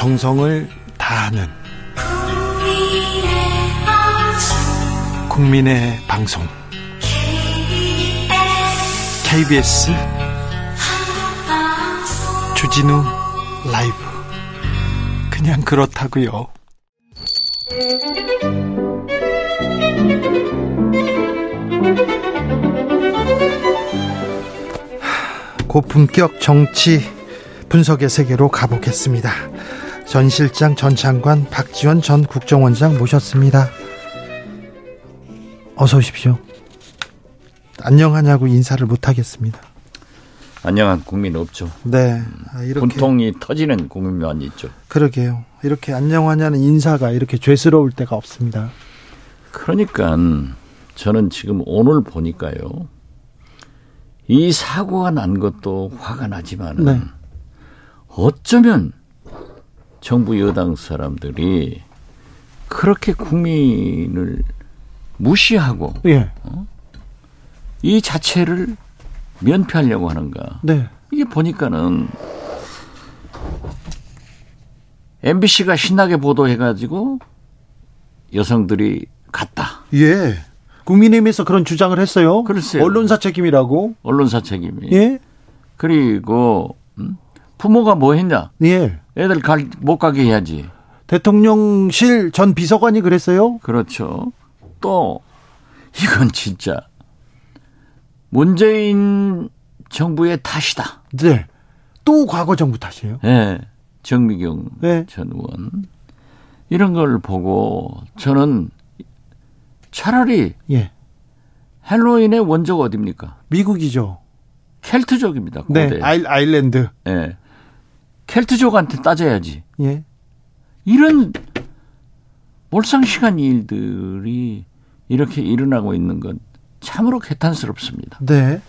정성을 다하는 국민의 방송 KBS 주진우 라이브 그냥 그렇다고요. 고품격 정치 분석의 세계로 가보겠습니다. 전 실장, 전 장관, 박지원 전 국정원장 모셨습니다. 어서 오십시오. 안녕하냐고 인사를 못 하겠습니다. 안녕한 국민 없죠. 네. 아, 이렇게 분통이 터지는 국민만 있죠. 그러게요. 이렇게 안녕하냐는 인사가 이렇게 죄스러울 때가 없습니다. 그러니까 저는 지금 오늘 보니까요. 이 사고가 난 것도 화가 나지만 네. 어쩌면 정부 여당 사람들이 그렇게 국민을 무시하고 예. 어? 이 자체를 면피하려고 하는가? 네. 이게 보니까는 MBC가 신나게 보도해가지고 여성들이 갔다. 예. 국민의힘에서 그런 주장을 했어요. 글쎄요. 언론사 책임이라고. 언론사 책임이. 예. 그리고 음? 부모가 뭐 했냐? 예. 애들 갈, 못 가게 해야지. 대통령실 전 비서관이 그랬어요? 그렇죠. 또, 이건 진짜, 문재인 정부의 탓이다. 네. 또 과거 정부 탓이에요? 네. 정미경 네. 전 의원. 이런 걸 보고 저는 차라리 예. 헬로윈의 원조가 어딥니까? 미국이죠. 켈트족입니다. 네, 고대. 네, 아일, 아일랜드. 예. 네. 켈트족한테 따져야지. 예. 이런 몰상시간 일들이 이렇게 일어나고 있는 건 참으로 개탄스럽습니다. 네.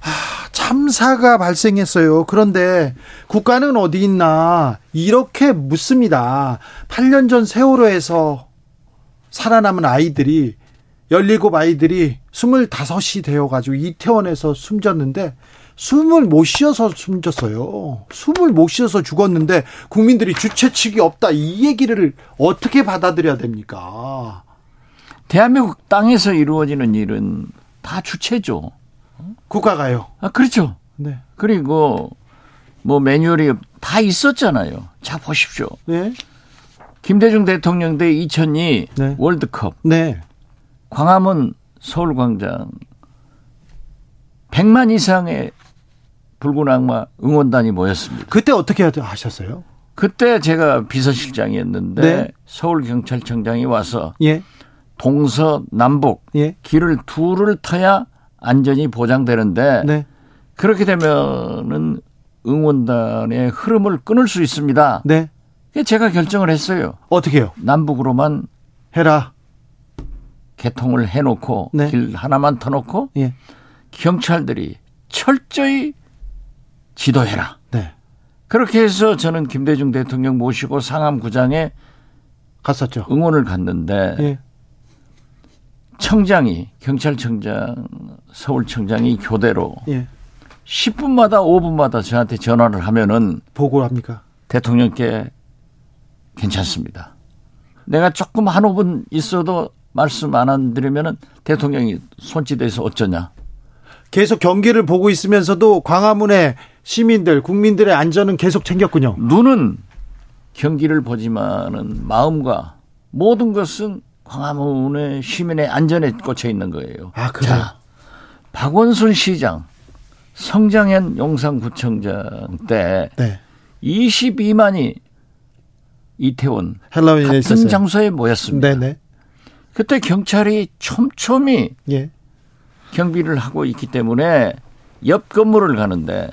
아, 참사가 발생했어요. 그런데 국가는 어디 있나 이렇게 묻습니다. 8년 전 세월호에서 살아남은 아이들이 17 아이들이 25이 되어가지고 이태원에서 숨졌는데 숨을 못 쉬어서 숨졌어요. 숨을 못 쉬어서 죽었는데 국민들이 주체 측이 없다 이 얘기를 어떻게 받아들여야 됩니까? 대한민국 땅에서 이루어지는 일은 다 주체죠. 국가가요. 아 그렇죠. 네. 그리고 뭐 매뉴얼이 다 있었잖아요. 자 보십시오. 네. 김대중 대통령 때2002 네. 월드컵. 네. 광화문 서울광장 100만 이상의 붉은 악마 응원단이 모였습니다. 그때 어떻게 하셨어요? 그때 제가 비서실장이었는데 네. 서울경찰청장이 와서 예. 동서 남북 예. 길을 둘을 터야 안전이 보장되는데 네. 그렇게 되면은 응원단의 흐름을 끊을 수 있습니다. 네. 제가 결정을 했어요. 어떻게요? 남북으로만 해라. 개통을 해놓고 네. 길 하나만 터놓고 예. 경찰들이 철저히 지도해라. 네. 그렇게 해서 저는 김대중 대통령 모시고 상암구장에 갔었죠. 응원을 갔는데 예. 청장이 경찰청장 서울청장이 교대로 예. 10분마다 5분마다 저한테 전화를 하면은 보고합니까? 대통령께 괜찮습니다. 내가 조금 한 5분 있어도 말씀 안 드리면은 대통령이 손짓해서 어쩌냐. 계속 경기를 보고 있으면서도 광화문에 시민들, 국민들의 안전은 계속 챙겼군요. 눈은 경기를 보지만은 마음과 모든 것은 광화문의 시민의 안전에 꽂혀 있는 거예요. 아, 그래요? 자, 박원순 시장, 성장현 용산구청장 때 네. 22만이 이태원 같은 있었어요. 장소에 모였습니다. 네네. 그때 경찰이 촘촘히 예. 경비를 하고 있기 때문에 옆 건물을 가는데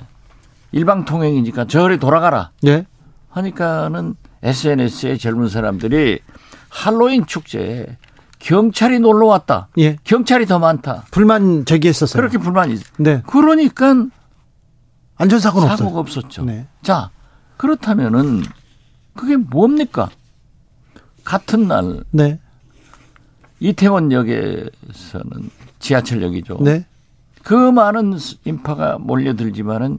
일방 통행이니까 저리 돌아가라. 예. 하니까는 SNS에 젊은 사람들이 할로윈 축제에 경찰이 놀러 왔다. 예. 경찰이 더 많다. 불만 제기했었어요. 그렇게 불만이. 네. 그러니까 안전사고는 사고가 없었. 없었죠. 네. 자 그렇다면은 그게 뭡니까? 같은 날 네. 이태원역에서는 지하철역이죠. 네. 그 많은 인파가 몰려들지만은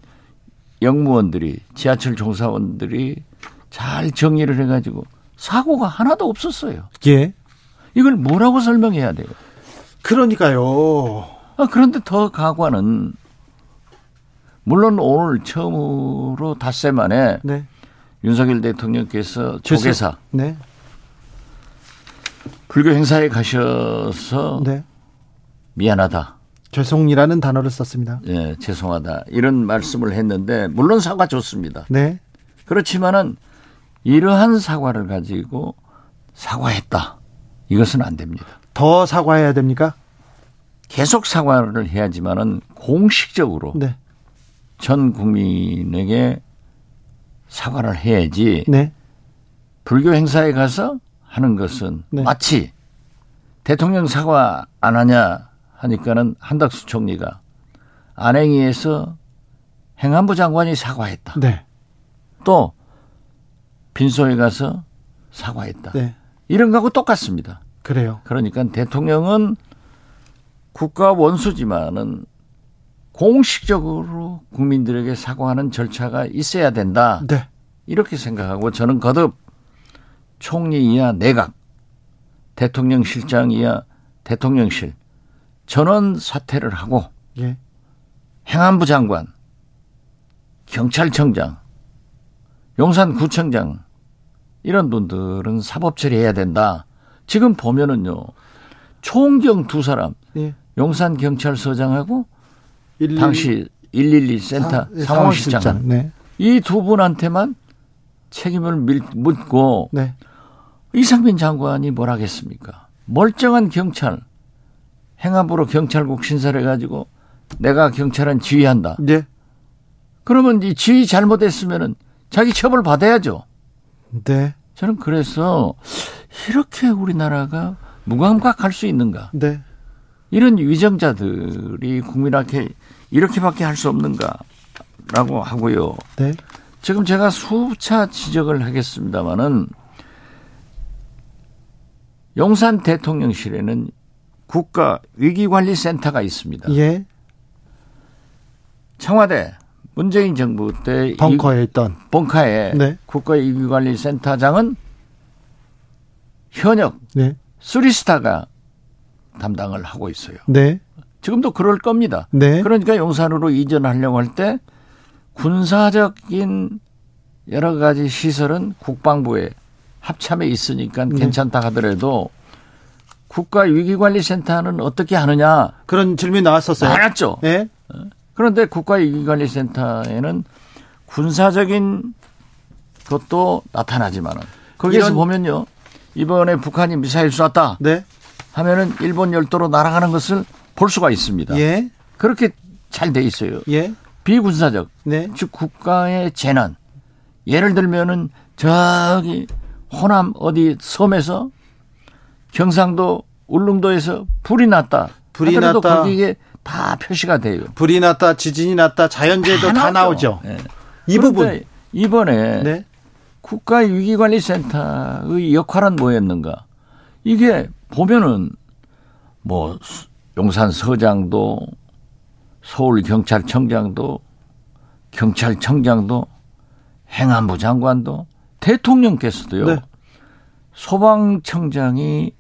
영무원들이 지하철 종사원들이 잘 정리를 해가지고 사고가 하나도 없었어요. 예. 이걸 뭐라고 설명해야 돼요? 그러니까요. 아, 그런데 더 가관은 물론 오늘 처음으로 닷새 만에 네. 윤석열 대통령께서 조계사 네. 불교 행사에 가셔서 네. 미안하다. 죄송이라는 단어를 썼습니다. 예, 죄송하다. 이런 말씀을 했는데 물론 사과 좋습니다. 네. 그렇지만은 이러한 사과를 가지고 사과했다. 이것은 안 됩니다. 더 사과해야 됩니까? 계속 사과를 해야지만은 공식적으로 네. 전 국민에게 사과를 해야지. 네. 불교 행사에 가서 하는 것은 네. 마치 대통령 사과 안 하냐 하니까는 한덕수 총리가 안행위에서 행안부 장관이 사과했다. 네. 또 빈소에 가서 사과했다. 네. 이런 거하고 똑같습니다. 그래요. 그러니까 대통령은 국가 원수지만은 공식적으로 국민들에게 사과하는 절차가 있어야 된다. 네. 이렇게 생각하고 저는 거듭 총리 이하 내각, 대통령 실장 이하 대통령실 전원 사퇴를 하고 예. 행안부 장관, 경찰청장, 용산구청장 이런 분들은 사법 처리해야 된다. 지금 보면은요 총경 두 사람 예. 용산 경찰서장하고 112, 당시 112 센터 사, 상황실장 네. 이두 분한테만 책임을 묻고 네. 이상민 장관이 뭘 하겠습니까? 멀쩡한 경찰 행안부로 경찰국 신설해 가지고 내가 경찰은 지휘한다. 네. 그러면 이 지휘 잘못했으면은 자기 처벌 받아야죠. 네. 저는 그래서 이렇게 우리나라가 무감각할 수 있는가? 네. 이런 위정자들이 국민한테 이렇게밖에 할 수 없는가라고 하고요. 네. 지금 제가 수차 지적을 하겠습니다마는 용산 대통령실에는 국가 위기관리센터가 있습니다. 예. 청와대 문재인 정부 때 벙커에 있던 벙커에 네. 국가 위기관리센터장은 현역 네. 쓰리스타가 담당을 하고 있어요. 네. 지금도 그럴 겁니다. 네. 그러니까 용산으로 이전하려고 할 때 군사적인 여러 가지 시설은 국방부에 합참에 있으니까 네. 괜찮다 하더라도 국가위기관리센터는 어떻게 하느냐 그런 질문이 나왔었어요. 많았죠. 네. 그런데 국가위기관리센터에는 군사적인 것도 나타나지만은 거기에서 보면요 이번에 북한이 미사일 쐈다. 네. 하면은 일본 열도로 날아가는 것을 볼 수가 있습니다. 예. 그렇게 잘 돼 있어요. 예. 비군사적, 네. 즉 국가의 재난. 예를 들면은 저기 호남 어디 섬에서 경상도 울릉도에서 불이 났다. 불이 났다. 거기에 다 표시가 돼요. 불이 났다, 지진이 났다, 자연재해도 다, 다 나오죠. 네. 이 부분 이번에 네. 국가위기관리센터의 역할은 뭐였는가? 이게 보면은 뭐 용산 서장도 서울 경찰청장도 경찰청장도 행안부 장관도 대통령께서도요. 네. 소방청장이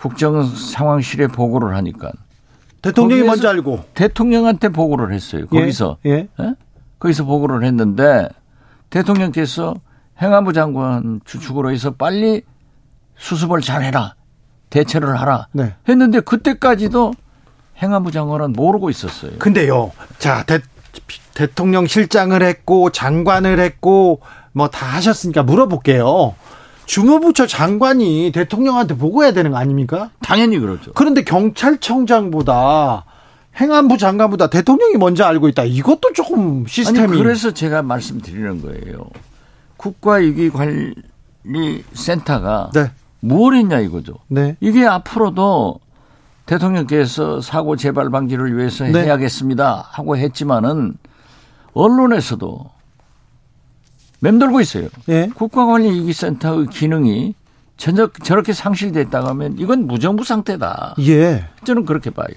국정 상황실에 보고를 하니까 대통령이 먼저 알고 대통령한테 보고를 했어요. 거기서 예, 예. 예? 거기서 보고를 했는데 대통령께서 행안부 장관 주축으로 해서 빨리 수습을 잘해라 대처를 하라 네. 했는데 그때까지도 행안부 장관은 모르고 있었어요. 근데요, 자 대, 대통령 실장을 했고 장관을 했고 뭐 다 하셨으니까 물어볼게요. 주무부처 장관이 대통령한테 보고해야 되는 거 아닙니까? 당연히 그렇죠. 그런데 경찰청장보다 행안부 장관보다 대통령이 먼저 알고 있다. 이것도 조금 시스템이. 아니, 그래서 제가 말씀드리는 거예요. 국가위기관리센터가 네. 뭘 했냐 이거죠. 네. 이게 앞으로도 대통령께서 사고 재발 방지를 위해서 네. 해야겠습니다 하고 했지만은 언론에서도 맴돌고 있어요. 네. 국가관리위기센터의 기능이 전혀 저렇게 상실됐다고 하면 이건 무정부 상태다. 예. 저는 그렇게 봐요.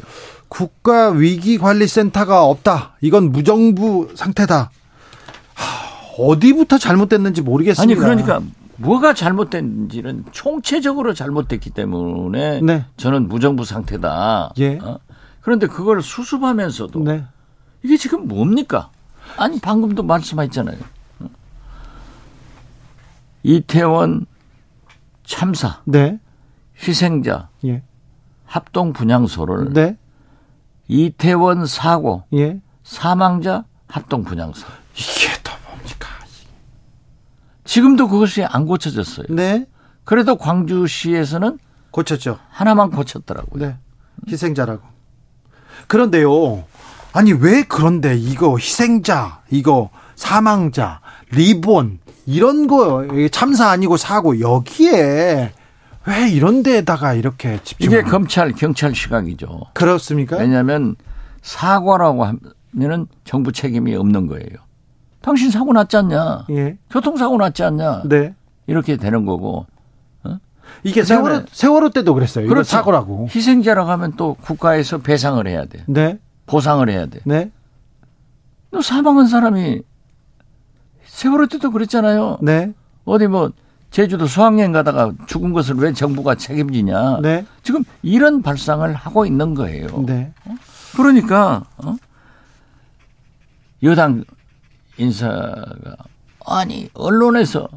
국가 위기 관리 센터가 없다. 이건 무정부 상태다. 하, 어디부터 잘못됐는지 모르겠습니다. 아니 그러니까 뭐가 잘못됐는지는 총체적으로 잘못됐기 때문에 네. 저는 무정부 상태다. 예. 어? 그런데 그걸 수습하면서도 네. 이게 지금 뭡니까? 아니 방금도 말씀하셨잖아요. 어? 이태원 참사, 네. 희생자, 예. 합동 분향소를 네. 이태원 사고, 예. 사망자 합동 분향소. 이게 또 뭡니까? 지금도 그것이 안 고쳐졌어요. 네. 그래도 광주시에서는 고쳤죠. 하나만 고쳤더라고요. 네. 희생자라고. 그런데요. 아니 왜 그런데 이거 희생자, 이거 사망자, 리본 이런 거 참사 아니고 사고 여기에 왜 이런 데에다가 이렇게 집중 이게 검찰 경찰 시각이죠. 그렇습니까? 왜냐하면 사과라고 하면은 정부 책임이 없는 거예요. 당신 사고 났지 않냐? 예. 교통사고 났지 않냐? 네. 이렇게 되는 거고. 어? 이게 세월호, 세월호 때도 그랬어요. 그렇죠. 사고라고. 희생자라고 하면 또 국가에서 배상을 해야 돼. 네. 보상을 해야 돼. 네. 너 사망한 사람이 세월호 때도 그랬잖아요. 네. 어디 뭐 제주도 수학여행 가다가 죽은 것을 왜 정부가 책임지냐. 네. 지금 이런 발상을 하고 있는 거예요. 네. 어? 그러니까 어? 여당 인사가 아니 언론에서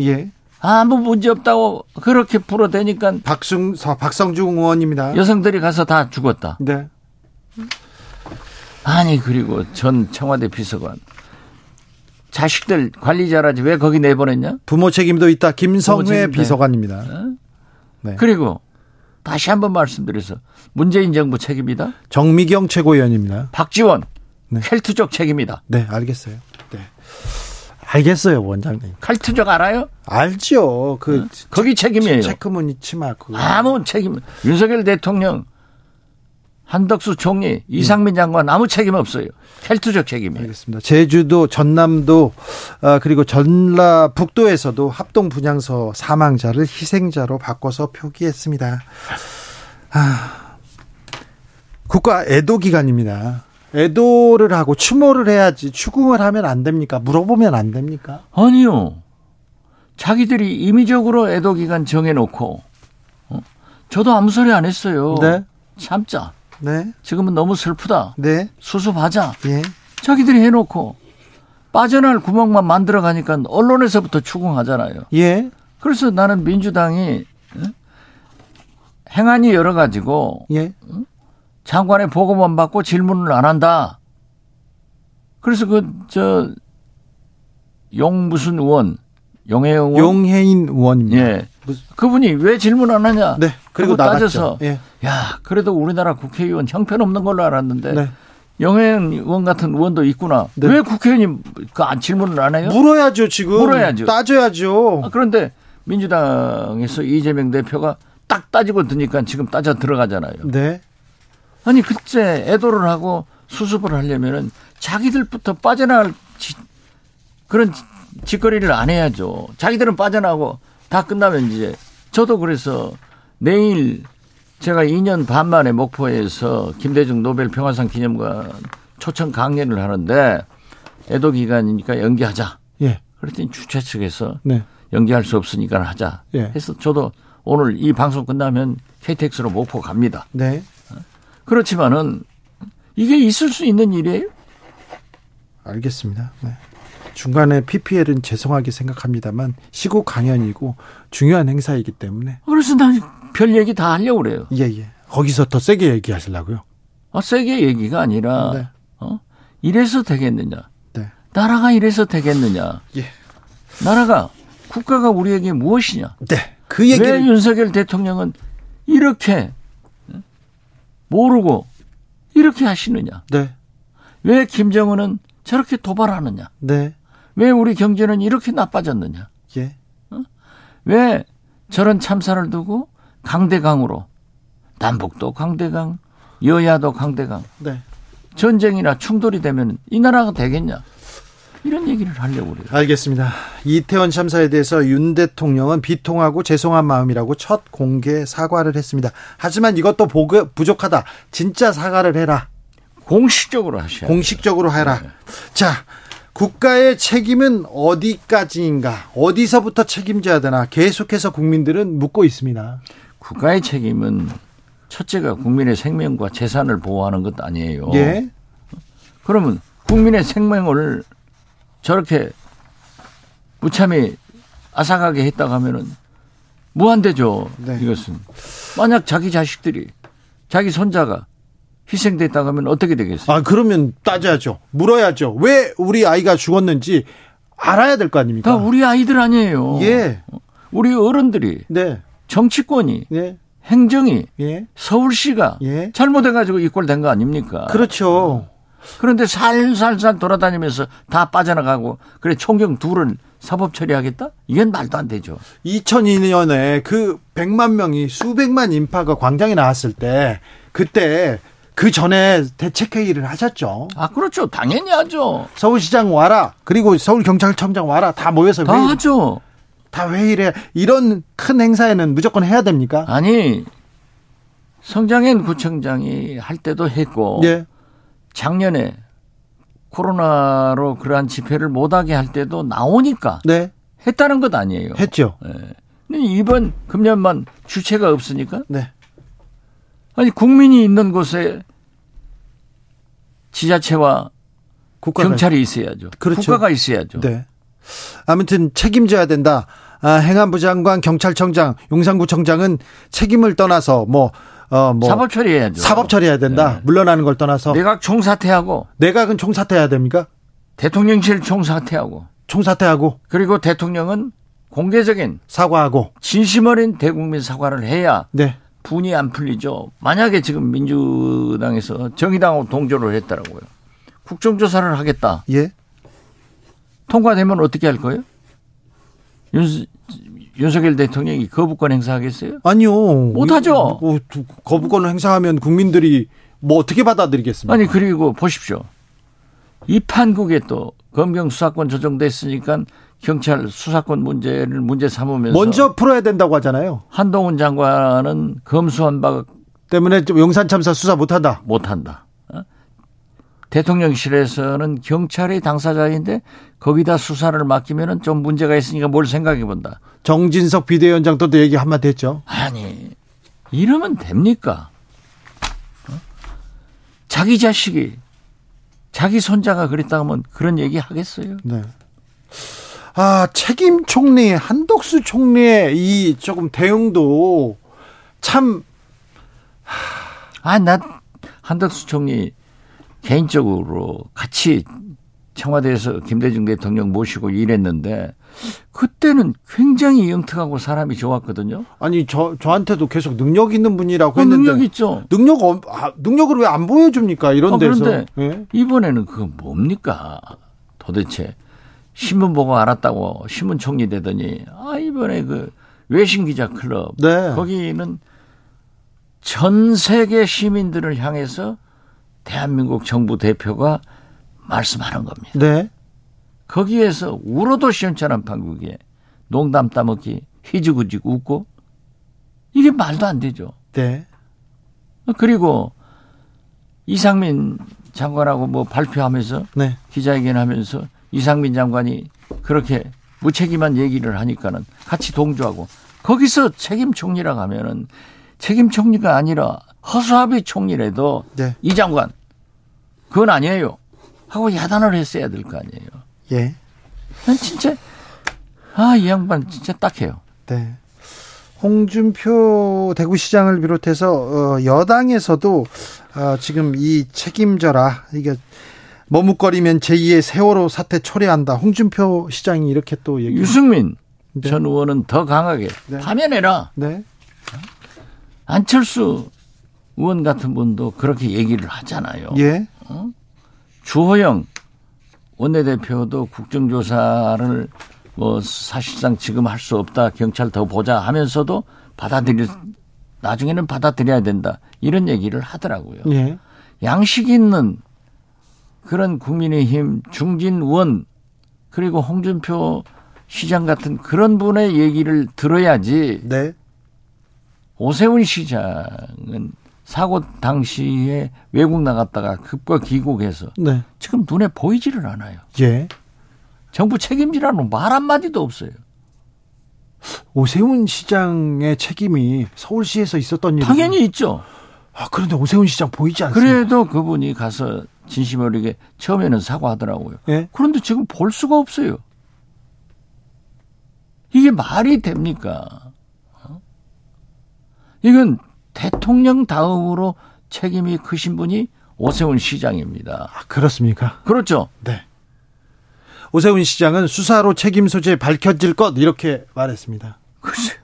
예. 아무 문제 없다고 그렇게 풀어대니까 박승 박성중 의원입니다. 여성들이 가서 다 죽었다. 네. 아니 그리고 전 청와대 비서관 자식들 관리 잘하지 왜 거기 내보냈냐? 부모 책임도 있다. 김성회 비서관입니다. 어? 네. 그리고 다시 한번 말씀드려서 문재인 정부 책임이다. 정미경 최고위원입니다. 박지원 네. 헬트족 책임이다. 네, 알겠어요. 네. 알겠어요, 원장님. 칼트족 알아요? 알죠. 그 어? 거기 책임이에요. 체크무늬 치마 그 아무 책임. 윤석열 대통령 한덕수 총리, 이상민 장관 아무 책임 없어요. 헬투적 책임이에요. 알겠습니다. 제주도, 전남도, 아, 그리고 전라북도에서도 합동 분향소 사망자를 희생자로 바꿔서 표기했습니다. 아, 국가 애도 기간입니다. 애도를 하고 추모를 해야지 추궁을 하면 안 됩니까? 물어보면 안 됩니까? 아니요. 자기들이 임의적으로 애도 기간 정해놓고 어? 저도 아무 소리 안 했어요. 네. 참자. 네. 지금은 너무 슬프다. 네. 수습하자. 예. 자기들이 해놓고 빠져날 구멍만 만들어 가니까 언론에서부터 추궁하잖아요. 예. 그래서 나는 민주당이 행안이 여러 가지고 예. 장관의 보고만 받고 질문을 안 한다. 그래서 그 저 용 무슨 의원 용해영 의원 용해인 의원입니다. 예. 그분이 왜 질문 안 하냐? 네. 그리고 따져서 예. 야 그래도 우리나라 국회의원 형편없는 걸로 알았는데 네. 영행 의원 같은 의원도 있구나. 네. 왜 국회의원이 그 질문을 안 해요? 물어야죠 지금. 물어야죠. 따져야죠. 아, 그런데 민주당에서 이재명 대표가 딱 따지고 드니까 지금 따져 들어가잖아요. 네. 아니 그때 애도를 하고 수습을 하려면은 자기들부터 빠져나갈 지, 그런 짓거리를 안 해야죠. 자기들은 빠져나가고 다 끝나면 이제 저도 그래서 내일 제가 2년 반 만에 목포에서 김대중 노벨 평화상 기념관 초청 강연을 하는데 애도 기간이니까 연기하자. 예. 그랬더니 주최 측에서 네. 연기할 수 없으니까 하자. 예. 해서 저도 오늘 이 방송 끝나면 KTX로 목포 갑니다. 네. 그렇지만은 이게 있을 수 있는 일이에요? 알겠습니다. 네. 중간에 PPL은 죄송하게 생각합니다만 시국 강연이고 중요한 행사이기 때문에. 그래서 난 별 얘기 다 하려고 그래요. 예, 예. 거기서 더 세게 얘기하시려고요? 아, 세게 얘기가 아니라, 네. 어? 이래서 되겠느냐. 네. 나라가 이래서 되겠느냐. 예. 나라가, 국가가 우리에게 무엇이냐. 네. 그 얘기를. 왜 윤석열 대통령은 이렇게 모르고 이렇게 하시느냐. 네. 왜 김정은은 저렇게 도발하느냐. 네. 왜 우리 경제는 이렇게 나빠졌느냐? 예. 어? 왜 저런 참사를 두고 강대강으로 남북도 강대강, 여야도 강대강. 네. 전쟁이나 충돌이 되면 이 나라가 되겠냐? 이런 얘기를 하려고 그래요. 알겠습니다. 이태원 참사에 대해서 윤 대통령은 비통하고 죄송한 마음이라고 첫 공개 사과를 했습니다. 하지만 이것도 부족하다. 진짜 사과를 해라. 공식적으로 하셔야 공식적으로 해라. 네. 자, 국가의 책임은 어디까지인가? 어디서부터 책임져야 되나? 계속해서 국민들은 묻고 있습니다. 국가의 책임은 첫째가 국민의 생명과 재산을 보호하는 것 아니에요. 예. 그러면 국민의 생명을 저렇게 무참히 아삭하게 했다고 하면은 무한대죠. 네. 이것은. 만약 자기 자식들이 자기 손자가 희생됐다고 하면 어떻게 되겠어요? 아, 그러면 따져야죠. 물어야죠. 왜 우리 아이가 죽었는지 알아야 될 거 아닙니까? 다 우리 아이들 아니에요. 예. 우리 어른들이. 네. 정치권이. 네. 행정이. 예. 서울시가. 예. 잘못해가지고 이꼴 된 거 아닙니까? 그렇죠. 그런데 살살살 돌아다니면서 다 빠져나가고 그래 총경 둘은 사법 처리하겠다? 이건 말도 안 되죠. 2002년에 그 100만 명이 수백만 인파가 광장에 나왔을 때 그때 그 전에 대책회의를 하셨죠. 아, 그렇죠. 당연히 하죠. 서울시장 와라. 그리고 서울경찰청장 와라. 다 모여서 다 회의. 하죠. 다 회의를 해. 이런 큰 행사에는 무조건 해야 됩니까? 아니, 성장현 구청장이 할 때도 했고. 예. 작년에 코로나로 그러한 집회를 못하게 할 때도 나오니까. 네. 했다는 것 아니에요. 했죠. 네. 이번 금년만 주체가 없으니까. 네. 아니 국민이 있는 곳에 지자체와 국가가, 경찰이 있어야죠. 그렇죠. 국가가 있어야죠. 네. 아무튼 책임져야 된다. 아, 행안부 장관, 경찰청장, 용산구청장은 책임을 떠나서 뭐, 어, 뭐. 사법 처리해야죠. 사법 처리해야 된다. 네. 물러나는 걸 떠나서. 내각 총사퇴하고. 내각은 총사퇴해야 됩니까? 대통령실 총사퇴하고. 총사퇴하고. 그리고 대통령은 공개적인 사과하고 진심 어린 대국민 사과를 해야 네. 분이 안 풀리죠. 만약에 지금 민주당에서 정의당하고 동조를 했더라고요. 국정조사를 하겠다. 예. 통과되면 어떻게 할 거예요? 윤, 윤석열 대통령이 거부권 행사하겠어요? 아니요. 못하죠. 뭐, 거부권을 행사하면 국민들이 뭐 어떻게 받아들이겠습니까? 아니, 그리고 보십시오. 이 판국에 또 검경 수사권 조정됐으니까 경찰 수사권 문제를 문제 삼으면서 먼저 풀어야 된다고 하잖아요. 한동훈 장관은 검수한 바 때문에 용산 참사 수사 못한다. 못한다. 어? 대통령실에서는 경찰이 당사자인데 거기다 수사를 맡기면은 좀 문제가 있으니까 뭘 생각해 본다. 정진석 비대위원장도 얘기 한마디 했죠. 아니 이러면 됩니까? 어? 자기 자식이 자기 손자가 그랬다 하면 그런 얘기 하겠어요? 네. 아, 책임 총리, 한덕수 총리의 이 조금 대응도 참. 아, 나 한덕수 총리 개인적으로 같이 청와대에서 김대중 대통령 모시고 일했는데 그때는 굉장히 영특하고 사람이 좋았거든요. 아니 저 저한테도 계속 능력 있는 분이라고 어, 했는데 능력 있죠. 능력 아, 능력을 왜 안 보여줍니까 이런 아, 데서. 그런데 예? 이번에는 그건 뭡니까 도대체 신문 보고 알았다고 신문 총리 되더니 아 이번에 그 외신 기자 클럽 네. 거기는 전 세계 시민들을 향해서 대한민국 정부 대표가 말씀하는 겁니다. 네. 거기에서 울어도 시원찮은 판국에 농담 따먹기 희죽우죽 웃고 이게 말도 안 되죠. 네. 그리고 이상민 장관하고 뭐 발표하면서 네. 기자회견하면서 이상민 장관이 그렇게 무책임한 얘기를 하니까는 같이 동조하고 거기서 책임 총리라고 하면은 책임 총리가 아니라 허수아비 총리라도 네. 이 장관 그건 아니에요 하고 야단을 했어야 될 거 아니에요. 예. 난 진짜 아 이 양반 진짜 딱해요. 네. 홍준표 대구시장을 비롯해서 어, 여당에서도 어, 지금 이 책임져라 이게 머뭇거리면 제2의 세월호 사태 초래한다. 홍준표 시장이 이렇게 또 얘기. 유승민 네. 전 의원은 더 강하게 네. 파면해라. 네. 안철수 의원 같은 분도 그렇게 얘기를 하잖아요. 예. 어? 주호영 원내대표도 국정조사를 뭐 사실상 지금 할 수 없다 경찰 더 보자 하면서도 받아들일 나중에는 받아들여야 된다 이런 얘기를 하더라고요. 예. 양식 있는 그런 국민의힘 중진 의원 그리고 홍준표 시장 같은 그런 분의 얘기를 들어야지. 네. 오세훈 시장은 사고 당시에 외국 나갔다가 급과 귀국해서 네. 지금 눈에 보이지를 않아요. 예. 정부 책임지라는 말 한마디도 없어요. 오세훈 시장의 책임이 서울시에서 있었던 일 당연히 있죠. 아, 그런데 오세훈 시장 보이지 않습니까? 그래도 그분이 가서 진심 어리게 처음에는 사과하더라고요. 예? 그런데 지금 볼 수가 없어요. 이게 말이 됩니까? 어? 이건 대통령 다음으로 책임이 크신 분이 오세훈 시장입니다. 아, 그렇습니까? 그렇죠. 네. 오세훈 시장은 수사로 책임 소재 밝혀질 것 이렇게 말했습니다. 글쎄요.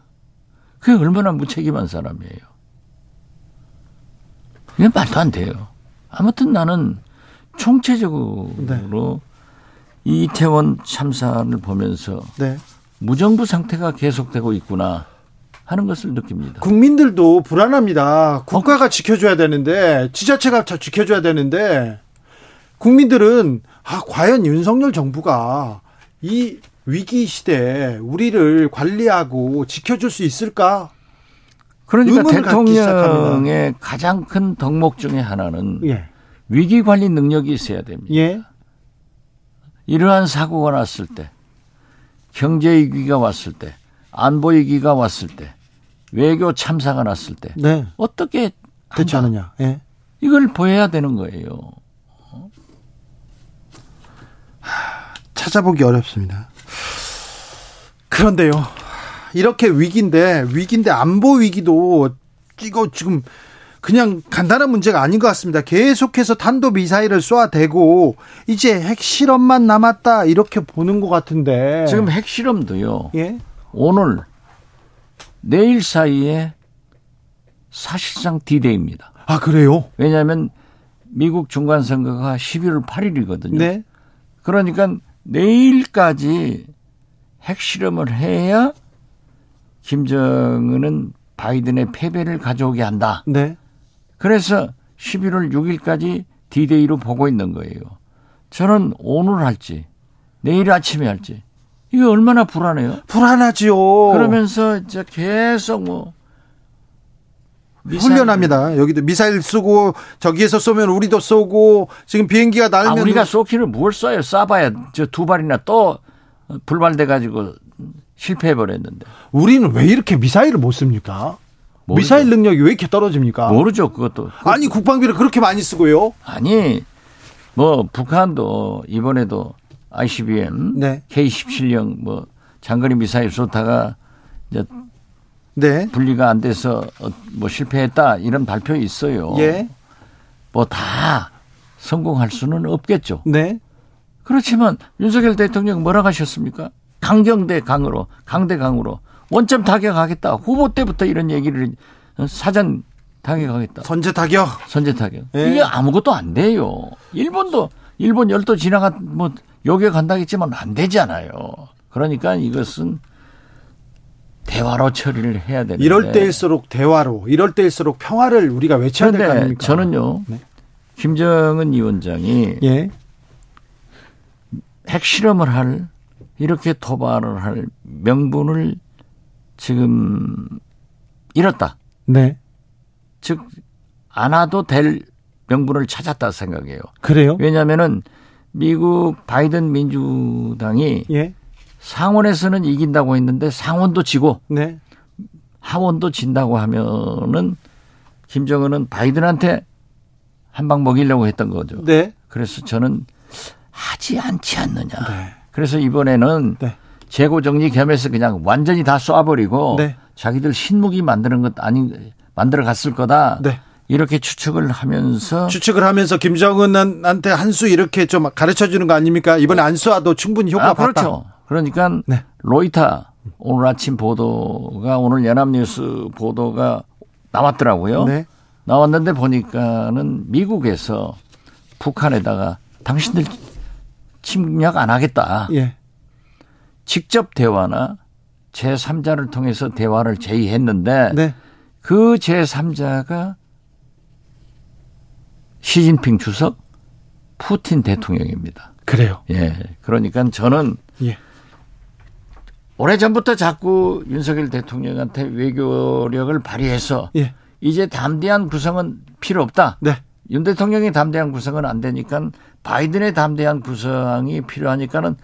그게 얼마나 무책임한 사람이에요. 이게 말도 안 돼요. 아무튼 나는 총체적으로 네. 이태원 참사를 보면서 네. 무정부 상태가 계속되고 있구나 하는 것을 느낍니다. 국민들도 불안합니다. 국가가 어? 지켜줘야 되는데 지자체가 지켜줘야 되는데 국민들은 아 과연 윤석열 정부가 이 위기 시대에 우리를 관리하고 지켜줄 수 있을까? 그러니까 대통령의 가장 큰 덕목 중의 하나는 예. 위기 관리 능력이 있어야 됩니다. 예. 이러한 사고가 났을 때 경제 위기가 왔을 때, 안보 위기가 왔을 때, 외교 참사가 났을 때 네. 어떻게 대처하느냐. 예. 이걸 보여야 되는 거예요. 찾아보기 어렵습니다. 그런데요. 이렇게 위기인데 위기인데 안보 위기도 이거 지금 그냥 간단한 문제가 아닌 것 같습니다. 계속해서 탄도 미사일을 쏘아대고 이제 핵실험만 남았다 이렇게 보는 것 같은데 지금 핵실험도요. 예? 오늘 내일 사이에 사실상 디데이입니다. 아 그래요? 왜냐하면 미국 중간 선거가 11월 8일이거든요. 네. 그러니까 내일까지 핵실험을 해야 김정은은 바이든의 패배를 가져오게 한다. 네. 그래서 11월 6일까지 디데이로 보고 있는 거예요. 저는 오늘 할지 내일 아침에 할지 이게 얼마나 불안해요? 불안하지요. 그러면서 이제 계속 뭐 훈련합니다. 여기도 미사일 쏘고 저기에서 쏘면 우리도 쏘고 지금 비행기가 날면 아, 우리가 쏘기는 뭘 쏴요? 쏴봐야 저 두 발이나 또 불발돼 가지고 실패해 버렸는데. 우리는 왜 이렇게 미사일을 못 씁니까? 모르죠. 미사일 능력이 왜 이렇게 떨어집니까? 모르죠, 그것도. 그것도. 아니, 국방비를 그렇게 많이 쓰고요. 아니, 뭐, 북한도 이번에도 ICBM, 네. K17형 뭐, 장거리 미사일 쏘다가 이제 네. 분리가 안 돼서 어, 뭐 실패했다 이런 발표 있어요. 예. 뭐 다 성공할 수는 없겠죠. 네. 그렇지만 윤석열 대통령 뭐라 하셨습니까? 강경대 강으로, 강대 강으로 원점 타격하겠다. 후보 때부터 이런 얘기를 사전 타격하겠다. 선제 타격. 선제 타격. 예. 이게 아무것도 안 돼요. 일본도 일본 열도 지나가 뭐 요격 한다겠지만 안 되잖아요. 그러니까 이것은 대화로 처리를 해야 되는데 이럴 때일수록 대화로 이럴 때일수록 평화를 우리가 외쳐야 될 거 아닙니까? 저는요. 네. 김정은 위원장이 예. 핵실험을 할 이렇게 도발을 할 명분을 지금 잃었다. 네. 즉, 안 와도 될 명분을 찾았다 생각해요. 그래요? 왜냐면은 미국 바이든 민주당이 예. 상원에서는 이긴다고 했는데 상원도 지고 네. 하원도 진다고 하면은 김정은은 바이든한테 한 방 먹이려고 했던 거죠. 네. 그래서 저는 하지 않지 않느냐. 네. 그래서 이번에는 네. 재고 정리 겸해서 그냥 완전히 다 쏴버리고 네. 자기들 신무기 만드는 것 아니 만들어 갔을 거다. 네. 이렇게 추측을 하면서 추측을 하면서 김정은한테 한 수 이렇게 좀 가르쳐 주는 거 아닙니까? 이번에 안 쏴도 충분히 효과 아, 봤다. 그렇죠. 그러니까 네. 로이터 오늘 아침 보도가 오늘 연합뉴스 보도가 나왔더라고요. 네. 나왔는데 보니까는 미국에서 북한에다가 당신들 침략 안 하겠다. 예. 직접 대화나 제3자를 통해서 대화를 제의했는데 네. 그 제3자가 시진핑 주석, 푸틴 대통령입니다. 그래요. 예. 그러니까 저는 예. 오래 전부터 자꾸 윤석열 대통령한테 외교력을 발휘해서 예. 이제 담대한 구성은 필요 없다. 네. 윤 대통령의 담대한 구성은 안 되니까 바이든의 담대한 구성이 필요하니까는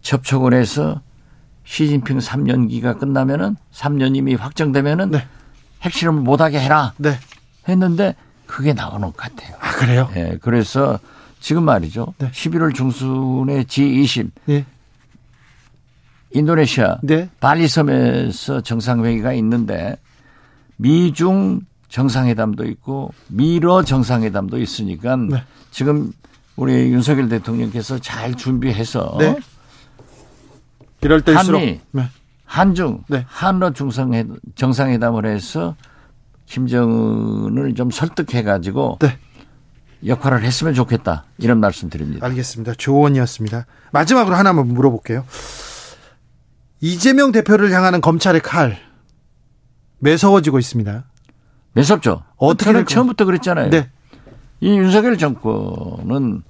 접촉을 해서 시진핑 3년기가 끝나면은 3년임이 확정되면은 네. 핵실험을 못하게 해라. 네. 했는데 그게 나오는 것 같아요. 아, 그래요? 예. 네, 그래서 지금 말이죠. 네. 11월 중순에 G20 네. 인도네시아 네. 발리섬에서 정상회의가 있는데 미중 정상회담도 있고 미러 정상회담도 있으니까 네. 지금 우리 윤석열 대통령께서 잘 준비해서 네. 이럴 때일수록 한미, 네. 한중, 네. 한러 중상회 정상회담을 해서 김정은을 좀 설득해 가지고 네. 역할을 했으면 좋겠다 이런 말씀드립니다. 알겠습니다. 조언이었습니다. 마지막으로 하나만 물어볼게요. 이재명 대표를 향하는 검찰의 칼 매서워지고 있습니다. 매섭죠. 어떻게 처음부터 그랬잖아요. 네. 이 윤석열 정권은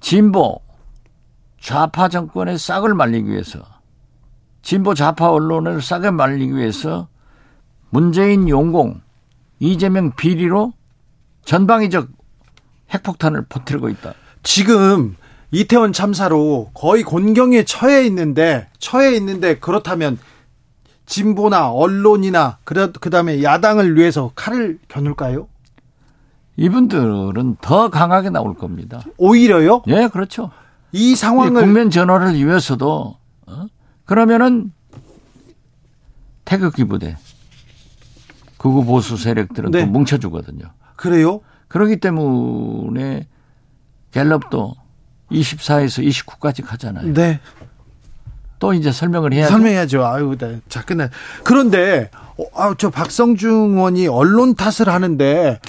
진보 좌파 정권의 싹을 말리기 위해서 진보 좌파 언론을 싹을 말리기 위해서 문재인 용공 이재명 비리로 전방위적 핵폭탄을 퍼뜨리고 있다. 지금 이태원 참사로 거의 곤경에 처해 있는데 처해 있는데 그렇다면 진보나 언론이나 그다음에 야당을 위해서 칼을 겨눌까요? 이분들은 더 강하게 나올 겁니다. 오히려요? 예, 그렇죠. 이 상황을 국면 전환을 위해서도 어? 그러면은 태극기 부대 극우 보수 세력들은 네. 또 뭉쳐주거든요. 그래요? 그렇기 때문에 갤럽도 24에서 29까지 가잖아요. 네. 또 이제 설명을 해야죠. 설명해야죠. 아유, 네. 자, 끝내. 그런데, 어, 아, 저 박성중 의원이 언론 탓을 하는데,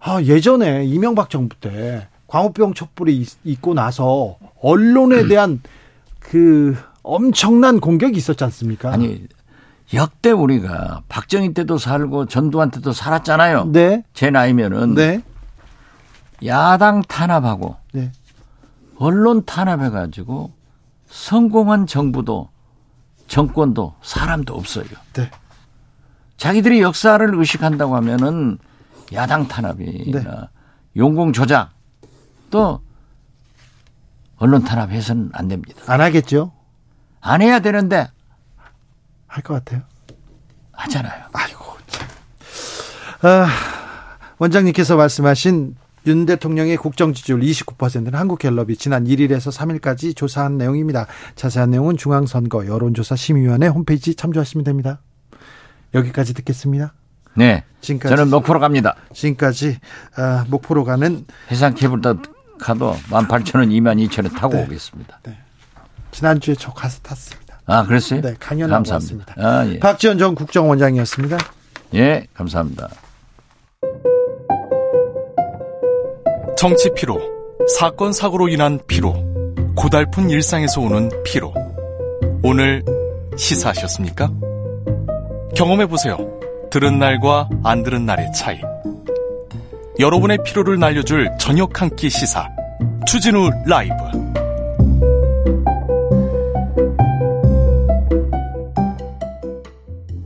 아, 예전에 이명박 정부 때 광우병 촛불이 있고 나서 언론에 음. 대한 그 엄청난 공격이 있었지 않습니까? 아니, 역대 우리가 박정희 때도 살고 전두환 때도 살았잖아요. 네. 제 나이면은. 네. 야당 탄압하고. 네. 언론 탄압해가지고 성공한 정부도 정권도 사람도 없어요. 네. 자기들이 역사를 의식한다고 하면은 야당 탄압이나 네. 용공 조작 또 언론 탄압해서는 안 됩니다. 안 하겠죠? 안 해야 되는데 할 것 같아요. 하잖아요. 아이고. 아, 원장님께서 말씀하신 윤 대통령의 국정 지지율 29%는 한국갤럽이 지난 1일에서 3일까지 조사한 내용입니다. 자세한 내용은 중앙선거 여론조사 심의위원회 홈페이지 참조하시면 됩니다. 여기까지 듣겠습니다. 네. 지금까지 저는 목포로 갑니다. 지금까지 아, 목포로 가는 해상 케이블도 가도 18,000원, 22,000원 타고 네. 오겠습니다. 네. 지난주에 저 가서 탔습니다. 아, 그랬어요? 네, 강연하고 감사합니다. 왔습니다. 아, 예. 박지원 전 국정원장이었습니다. 예, 감사합니다. 정치 피로, 사건 사고로 인한 피로, 고달픈 일상에서 오는 피로. 오늘 시사하셨습니까? 경험해 보세요. 들은 날과 안 들은 날의 차이. 여러분의 피로를 날려줄 저녁 한 끼 시사. 추진우 라이브.